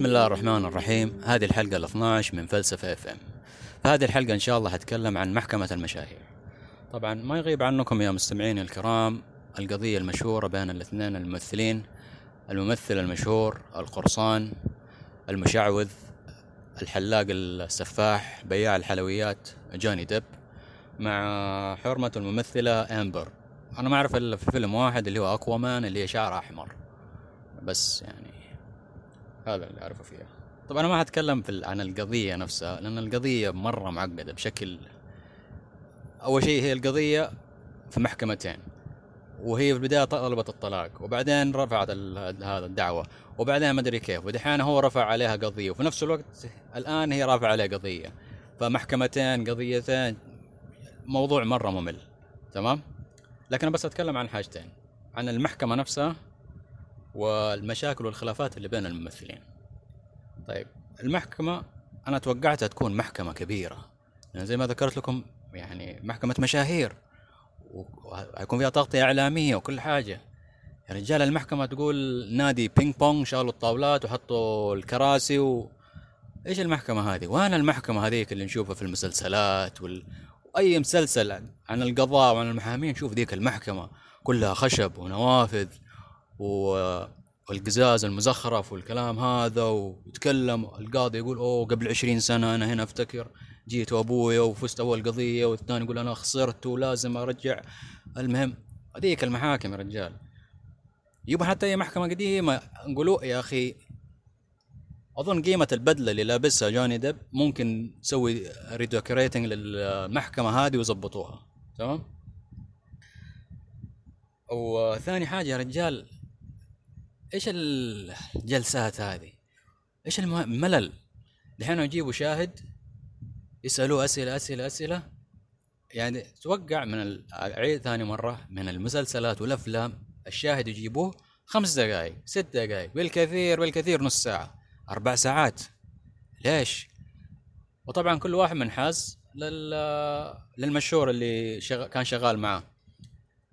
بسم الله الرحمن الرحيم. هذه الحلقة ال 12 من فلسفة اف ام هذه الحلقة إن شاء الله حتكلم عن محكمة المشاهير. طبعا ما يغيب عنكم يا مستمعين الكرام القضية المشهورة بين الاثنين الممثلين. الممثل المشهور القرصان المشعوذ الحلاق السفاح بياع الحلويات جوني ديب مع حرمة الممثلة أمبر. أنا ما أعرف إلا في فيلم واحد اللي هو أكوامان اللي هي شعر أحمر. بس يعني هذا اللي أعرفه فيها. طبعا أنا ما حتكلم في عن القضية نفسها لأن القضية مرة معقدة بشكل أول شيء هي القضية في محكمتين وهي في البداية طلبت الطلاق وبعدين رفعت هذا الدعوة وبعدين ما أدري كيف ودحين هو رفع عليها قضية وفي نفس الوقت الآن هي رافعة عليه قضية. فمحكمتين قضيتين موضوع مرة ممل تمام؟ لكن بس أتكلم عن حاجتين عن المحكمة نفسها والمشاكل والخلافات اللي بين الممثلين طيب المحكمة أنا توقعتها تكون محكمة كبيرة لأن زي ما ذكرت لكم يعني محكمة مشاهير وهيكون فيها تغطية إعلامية وكل حاجة يا رجال المحكمة تقول نادي بينج بونج شالوا الطاولات وحطوا الكراسي و... إيش المحكمة هذه؟ وين المحكمة هذيك اللي نشوفها في المسلسلات وال... وأي مسلسل عن القضاء وعن المحامين نشوف ذيك المحكمة كلها خشب ونوافذ. والقزاز المزخرف والكلام هذا ويتكلم القاضي يقول أوه قبل عشرين سنة أنا هنا أفتكر جيت وابويا وفزت أول قضية والثاني يقول أنا خسرت ولازم أرجع. المهم هذيك المحاكم يا رجال. يبقى حتى هي محكمة قديمة نقولوا يا أخي أظن قيمة البدلة اللي لابسها جوني ديب ممكن تسوي ريدوكريتنج للمحكمة هذه ويظبطوها. تمام؟ وثاني حاجة يا رجال إيش الجلسات هذه؟ إيش الملل؟ دحين يجيبوا شاهد يسألوه أسئلة أسئلة أسئلة يعني توقع من أعيد ثاني مرة من المسلسلات والأفلام الشاهد يجيبوه خمس دقائق ست دقائق بالكثير بالكثير نص ساعة أربع ساعات ليش؟ وطبعا كل واحد منحاز لل للمشهور اللي شغ... كان شغال معاه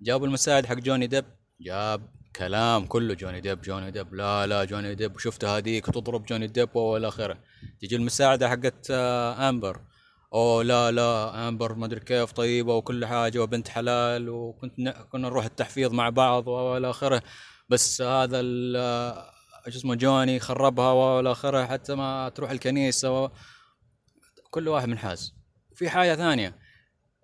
جابوا المساعد حق جوني ديب جاب كلام كله جوني ديب جوني ديب لا لا جوني ديب. وشفت هذيك تضرب جوني ديب والى اخره تجي المساعدة حقت آه، أمبر. أوه لا لا أمبر ما أدري كيف طيبة وكل حاجة وبنت حلال وكنت ن... كنا نروح التحفيظ مع بعض والى اخره بس هذا آه، شو اسمه جوني خربها والى اخره حتى ما تروح الكنيسة و... كل واحد منحاز. في حاجة ثانية.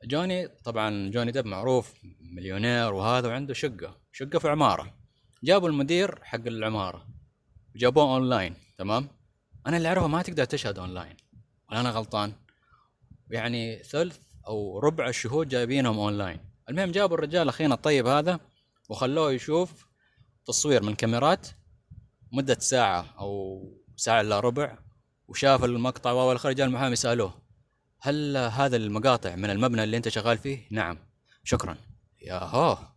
جوني طبعا جوني ديب معروف مليونير وهذا وعنده شقة شقة في عمارة. جابوا المدير حق العمارة. وجابوه اونلاين تمام؟ أنا اللي أعرفه ما تقدر تشهد اونلاين ولا أنا غلطان؟ يعني ثلث أو ربع الشهود جايبينهم اونلاين المهم جابوا الرجال أخينا الطيب هذا وخلوه يشوف تصوير من كاميرات مدة ساعة أو ساعة إلا ربع وشاف المقطع وأول خرج المحامي سألوه هل هذا المقاطع من المبنى اللي أنت شغال فيه؟ نعم. شكرا. يا هو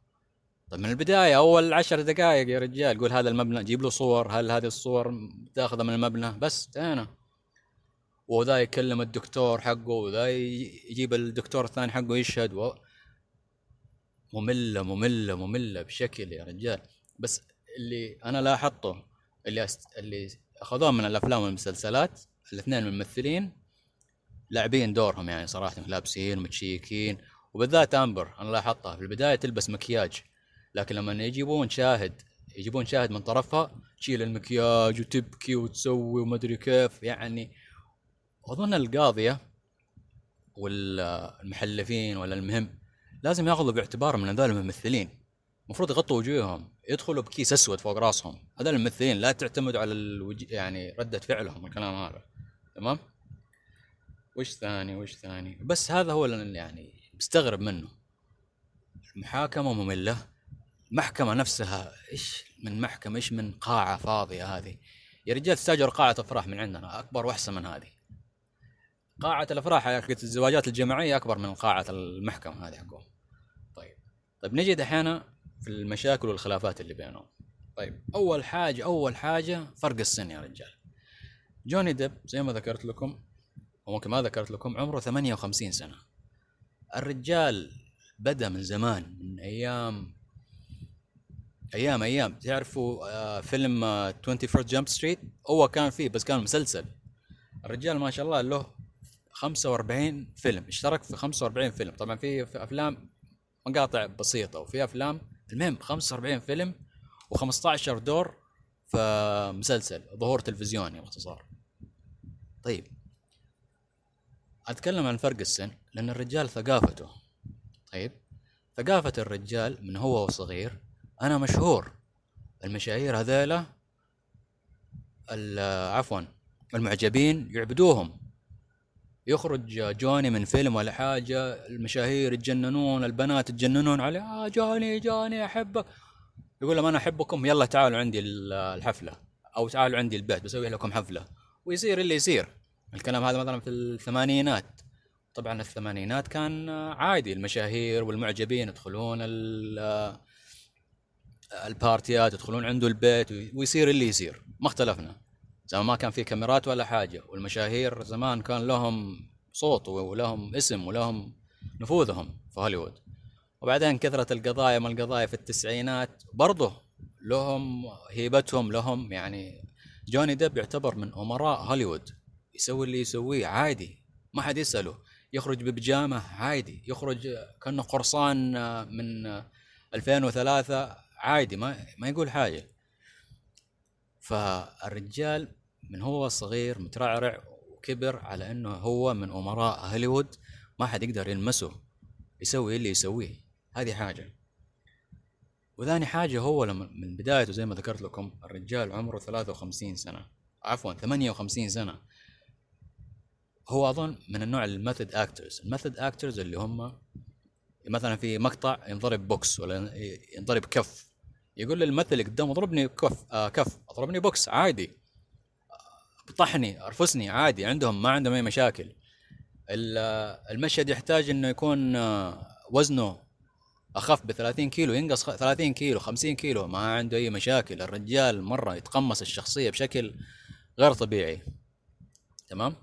طيب من البداية أول عشر دقائق يا رجال قول هذا المبنى جيب له صور هل هذه الصور متاخذة من المبنى؟ بس انتهينا وذا يكلم الدكتور حقه وذا يجيب الدكتور الثاني حقه يشهد و... مملة مملة مملة بشكل يا رجال. بس اللي أنا لاحظته اللي أست... اللي أخذوه من الأفلام والمسلسلات الاثنين الممثلين لاعبين دورهم يعني صراحة لابسين متشيكين وبالذات أمبر أنا لاحظتها. في البداية تلبس مكياج. لكن لما يجيبون شاهد يجيبون شاهد من طرفها تشيل المكياج وتبكي وتسوي وما أدري كيف يعني أظن القاضية والمحلفين ولا المهم لازم ياخذوا باعتبارهم من هذول الممثلين. المفروض يغطوا وجوههم يدخلوا بكيس أسود فوق راسهم. هذول الممثلين لا تعتمدوا على الوج... يعني ردة فعلهم الكلام هذا. تمام؟ وش ثاني؟ وش ثاني؟ بس هذا هو اللي يعني مستغرب منه. المحاكمة مملة المحكمة نفسها إيش من محكمة إيش من قاعة فاضية هذه؟ يا رجال تستأجر قاعة افراح من عندنا أكبر وأحسن من هذه. قاعة الافراح حقت الزواجات الجماعية أكبر من قاعة المحكمة هذه حقهم طيب. طيب نجي دحين في المشاكل والخلافات اللي بينهم. طيب أول حاجة أول حاجة فرق السن يا رجال. جوني ديب زي ما ذكرت لكم وممكن ما ذكرت لكم عمره 58 سنة. الرجال بدأ من زمان من أيام أيام أيام. تعرفوا آه فيلم آه 21 جامب ستريت هو كان فيه بس كان مسلسل. الرجال ما شاء الله له 45 فيلم. اشترك في 45 فيلم. طبعا في, أفلام مقاطع بسيطة وفي أفلام المهم 45 فيلم و15 دور في مسلسل ظهور تلفزيوني باختصار. طيب. أتكلم عن فرق السن لأن الرجال ثقافته. طيب. ثقافة الرجال من هو وصغير أنا مشهور. المشاهير هذيلا عفوا المعجبين يعبدوهم. يخرج جوني من فيلم ولا حاجة المشاهير يتجننون البنات يتجننون عليه آه جوني جوني أحبك. يقول لهم أنا أحبكم يلا تعالوا عندي الحفلة أو تعالوا عندي البيت بسوي لكم حفلة. ويصير اللي يصير. الكلام هذا مثلا في الثمانينات. طبعا الثمانينات كان عادي المشاهير والمعجبين يدخلون البارتيات يدخلون عنده البيت ويصير اللي يصير. ما اختلفنا. زمان ما كان في كاميرات ولا حاجة. والمشاهير زمان كان لهم صوت ولهم اسم ولهم نفوذهم في هوليوود. وبعدين كثرة القضايا ما القضايا في التسعينات برضه لهم هيبتهم لهم يعني جوني ديب يعتبر من أمراء هوليوود. يسوي اللي يسويه عادي. ما حد يسأله. يخرج ببجامة عادي. يخرج كأنه قرصان من 2003 عادي ما ما يقول حاجة. فالرجال من هو صغير مترعرع وكبر على إنه هو من أمراء هوليوود ما حد يقدر يلمسه يسوي اللي يسويه. هذه حاجة. وثاني حاجة هو لما من بدايته زي ما ذكرت لكم الرجال عمره 53 سنة. عفوا 58 سنة. هو أظن من النوع ال method actors ال method actors اللي هم مثلا في مقطع ينضرب بوكس ولا ينضرب كف. يقول للممثل اللي قدامه اضربني كف آه كف اضربني بوكس عادي. طيحني ارفسني عادي عندهم ما عندهم أي مشاكل. المشهد يحتاج إنه يكون آه، وزنه أخف ب 30 كيلو ينقص 30 كيلو 50 كيلو ما عنده أي مشاكل. الرجال مرة يتقمص الشخصية بشكل غير طبيعي. تمام؟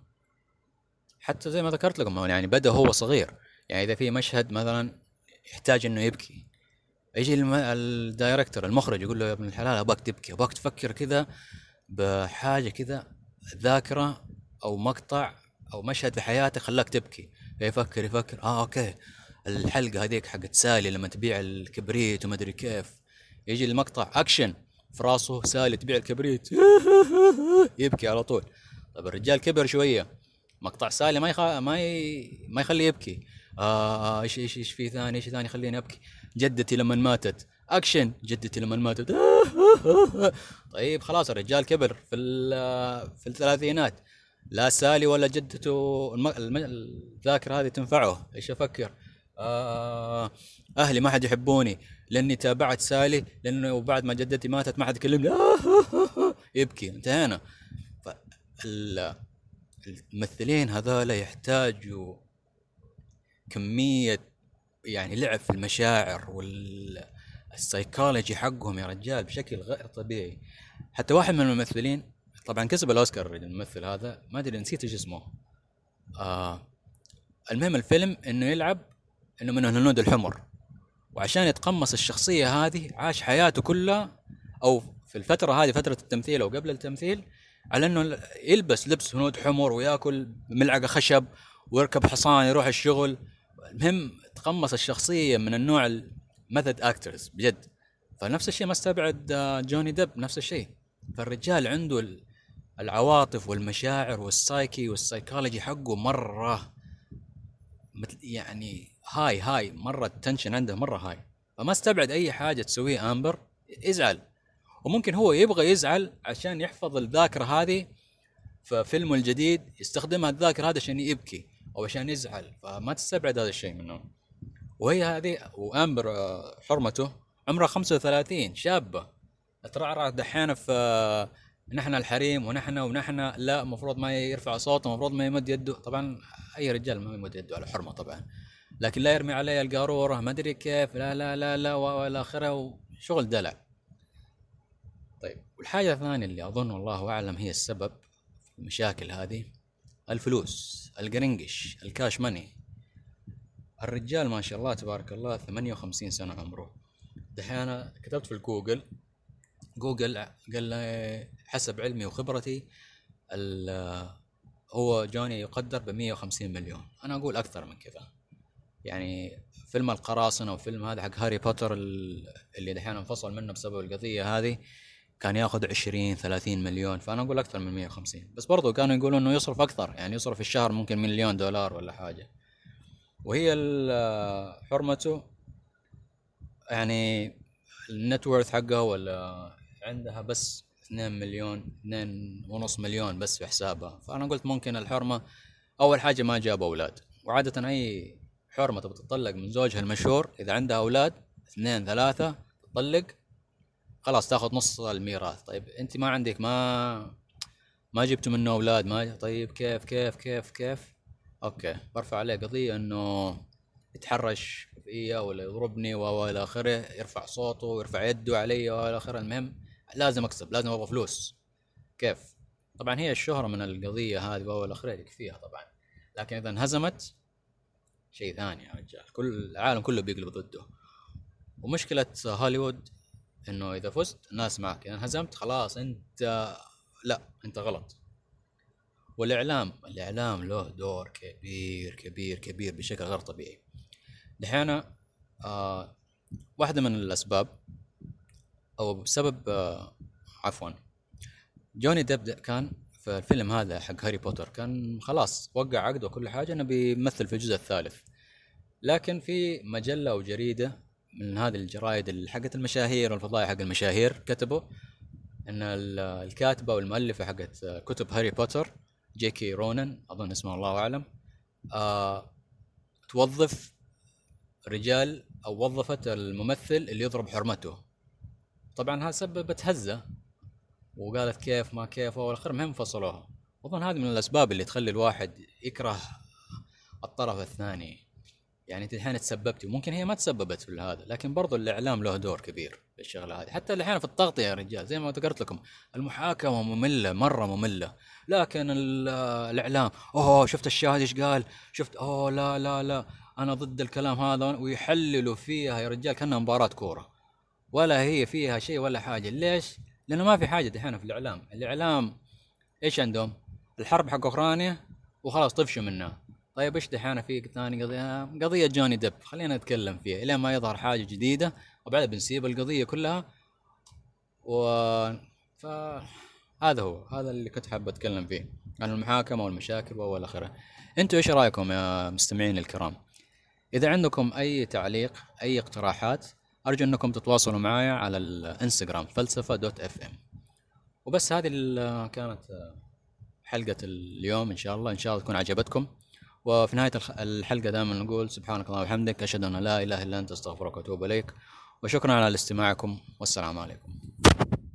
حتى زي ما ذكرت لكم يعني بدأ هو صغير. يعني إذا في مشهد مثلا يحتاج إنه يبكي. يجي ال director المخرج يقول له يا ابن الحلال ابغاك تبكي ابغاك تفكر كذا بحاجة كذا ذاكرة أو مقطع أو مشهد في حياتك خلاك تبكي. فيفكر يفكر آه okay. الحلقة هذيك حقت سالي لما تبيع الكبريت وما أدري كيف. يجي المقطع أكشن. في راسه سالي تبيع الكبريت. يبكي على طول. طيب الرجال كبر شوية. مقطع سالي ما يخ... ما ي... ما يخليه يبكي. آه إيش إيش إيش في ثاني؟ إيش ثاني؟ يخليني أبكي. جدتي لما ماتت. اكشن جدتي لما ماتت. طيب خلاص الرجال كبر في في الثلاثينات. لا سالي ولا جدته. الذاكرة هذه تنفعه. إيش أفكر؟ آه أهلي ما حد يحبوني. لأني تابعت سالي لأنه بعد ما جدتي ماتت ما حد يكلمني. يبكي. انتهينا. الممثلين هذول يحتاجوا كمية يعني لعب في المشاعر وال السايكولوجي حقهم يا رجال بشكل غير طبيعي. حتى واحد من الممثلين طبعا كسب الأوسكار الممثل هذا ما أدري نسيت إيش اسمه. آه المهم الفيلم إنه يلعب إنه من الهنود الحمر. وعشان يتقمص الشخصية هذه عاش حياته كلها أو في الفترة هذه فترة التمثيل أو قبل التمثيل على إنه يلبس لبس هنود حمر ويأكل ملعقة خشب ويركب حصان يروح الشغل. المهم تقمص الشخصية من النوع method actors بجد. فنفس الشيء ما استبعد آه، جوني ديب نفس الشيء. فالرجال عنده العواطف والمشاعر والسايكي والسايكولوجي حقه مرة مثل يعني high high مرة ال tension عنده مرة high فما استبعد أي حاجة تسويه امبر يزعل. وممكن هو يبغى يزعل عشان يحفظ الذاكرة هذه في فيلمه الجديد يستخدمها الذاكرة هذا عشان يبكي. أو عشان يزعل فما تستبعد هذا الشيء منه وهي هذه وامبر آه، حرمته عمرها 35 شابة. ترعرع دحين في آه، نحن الحريم ونحن ونحن لا المفروض ما يرفع صوته المفروض ما يمد يده. طبعا أي رجال ما يمد يده على حرمة طبعا. لكن لا يرمي علي القارورة ما أدري كيف لا لا لا لا وإلى آخره شغل دلع. طيب والحاجة الثانية اللي أظن والله أعلم هي السبب في المشاكل هذه الفلوس القرنقش الكاش ماني الرجال ما شاء الله تبارك الله 58 سنة عمره. دحين كتبت في الجوجل جوجل قال لي حسب علمي وخبرتي هو جوني يقدر ب 150 مليون. أنا أقول أكثر من كذا. يعني فيلم القراصنة وفيلم هذا حق هاري بوتر اللي دحين انفصل منه بسبب القضية هذه كان ياخذ 20 30 مليون فأنا أقول أكثر من 150 بس برضو كانوا يقولون إنه يصرف أكثر يعني يصرف في الشهر ممكن مليون دولار ولا حاجة. وهي حرمته يعني النت وورث حقها ولا عندها بس 2 مليون 2 ونص مليون بس في حسابها. فأنا قلت ممكن الحرمة أول حاجة ما جاب أولاد. وعادة أي حرمة تبغى تطلق من زوجها المشهور إذا عندها أولاد اثنين ثلاثة تطلق خلاص تاخذ نص الميراث. طيب انت ما عندك ما ما جبتوا منه أولاد ما طيب كيف كيف كيف كيف؟ أوكي برفع عليه قضية إنه يتحرش فيا ولا يضربني وإلى آخره يرفع صوته ويرفع يده علي وإلى آخره. المهم لازم أكسب لازم أبغى فلوس. كيف؟ طبعا هي الشهرة من القضية هذه والى اخره يكفيها طبعا. لكن إذا انهزمت شيء ثاني يا رجال. كل العالم كله بيقلب ضده. ومشكلة هوليوود إنه إذا فزت الناس معك إذا انهزمت خلاص أنت لا أنت غلط. والإعلام الإعلام له دور كبير كبير كبير بشكل غير طبيعي. دحين آه واحدة من الأسباب أو بسبب آه عفوا. جوني ديب كان في الفيلم هذا حق هاري بوتر كان خلاص وقع عقده وكل حاجة إنه بيمثل في الجزء الثالث. لكن في مجلة أو جريده من هذه الجرايد حقت المشاهير والفضائح حق المشاهير كتبوا إن الكاتبة والمؤلفة حقت كتب هاري بوتر جيكي رونن أظن اسمه الله أعلم آه توظف رجال أو وظفت الممثل اللي يضرب حرمته. طبعا هذا سببت هزة وقالت كيف ما كيف والاخر المهم فصلوها أظن هذه من الأسباب اللي تخلي الواحد يكره الطرف الثاني. يعني انت الحين تسببتي وممكن هي ما تسببت في هذا لكن برضو الإعلام له دور كبير في الشغلة هذه. حتى الحين في التغطيه يا رجال زي ما ذكرت لكم المحاكمة مملة مرة مملة. لكن الإعلام أوه شفت الشاهد إيش قال؟ شفت أوه لا لا لا أنا ضد الكلام هذا ويحللوا فيها يا رجال كأنها مباراة كورة. ولا هي فيها شيء ولا حاجة. ليش؟ لأنه ما في حاجة دحين في الإعلام. الإعلام إيش عندهم؟ الحرب حق أوكرانيا وخلاص طفشوا منها. طيب إيش دحين في ثاني قضية؟ قضية جوني ديب خلينا نتكلم فيها الين ما يظهر حاجة جديدة وبعدها بنسيب القضية كلها. و ف هذا هو هذا اللي كنت حاب أتكلم فيه عن المحاكمه والمشاكل والى آخره. أنتم إيش رأيكم يا مستمعين الكرام؟ إذا عندكم أي تعليق أي اقتراحات أرجو أنكم تتواصلوا معي على الإنستغرام فلسفة دوت إف إم. وبس هذه كانت حلقة اليوم إن شاء الله. إن شاء الله تكون عجبتكم. وفي نهاية الحلقة دائما نقول سبحانك اللهم وبحمدك أشهد أن لا إله إلا أنت أستغفرك وأتوب إليك وشكرا على استماعكم والسلام عليكم.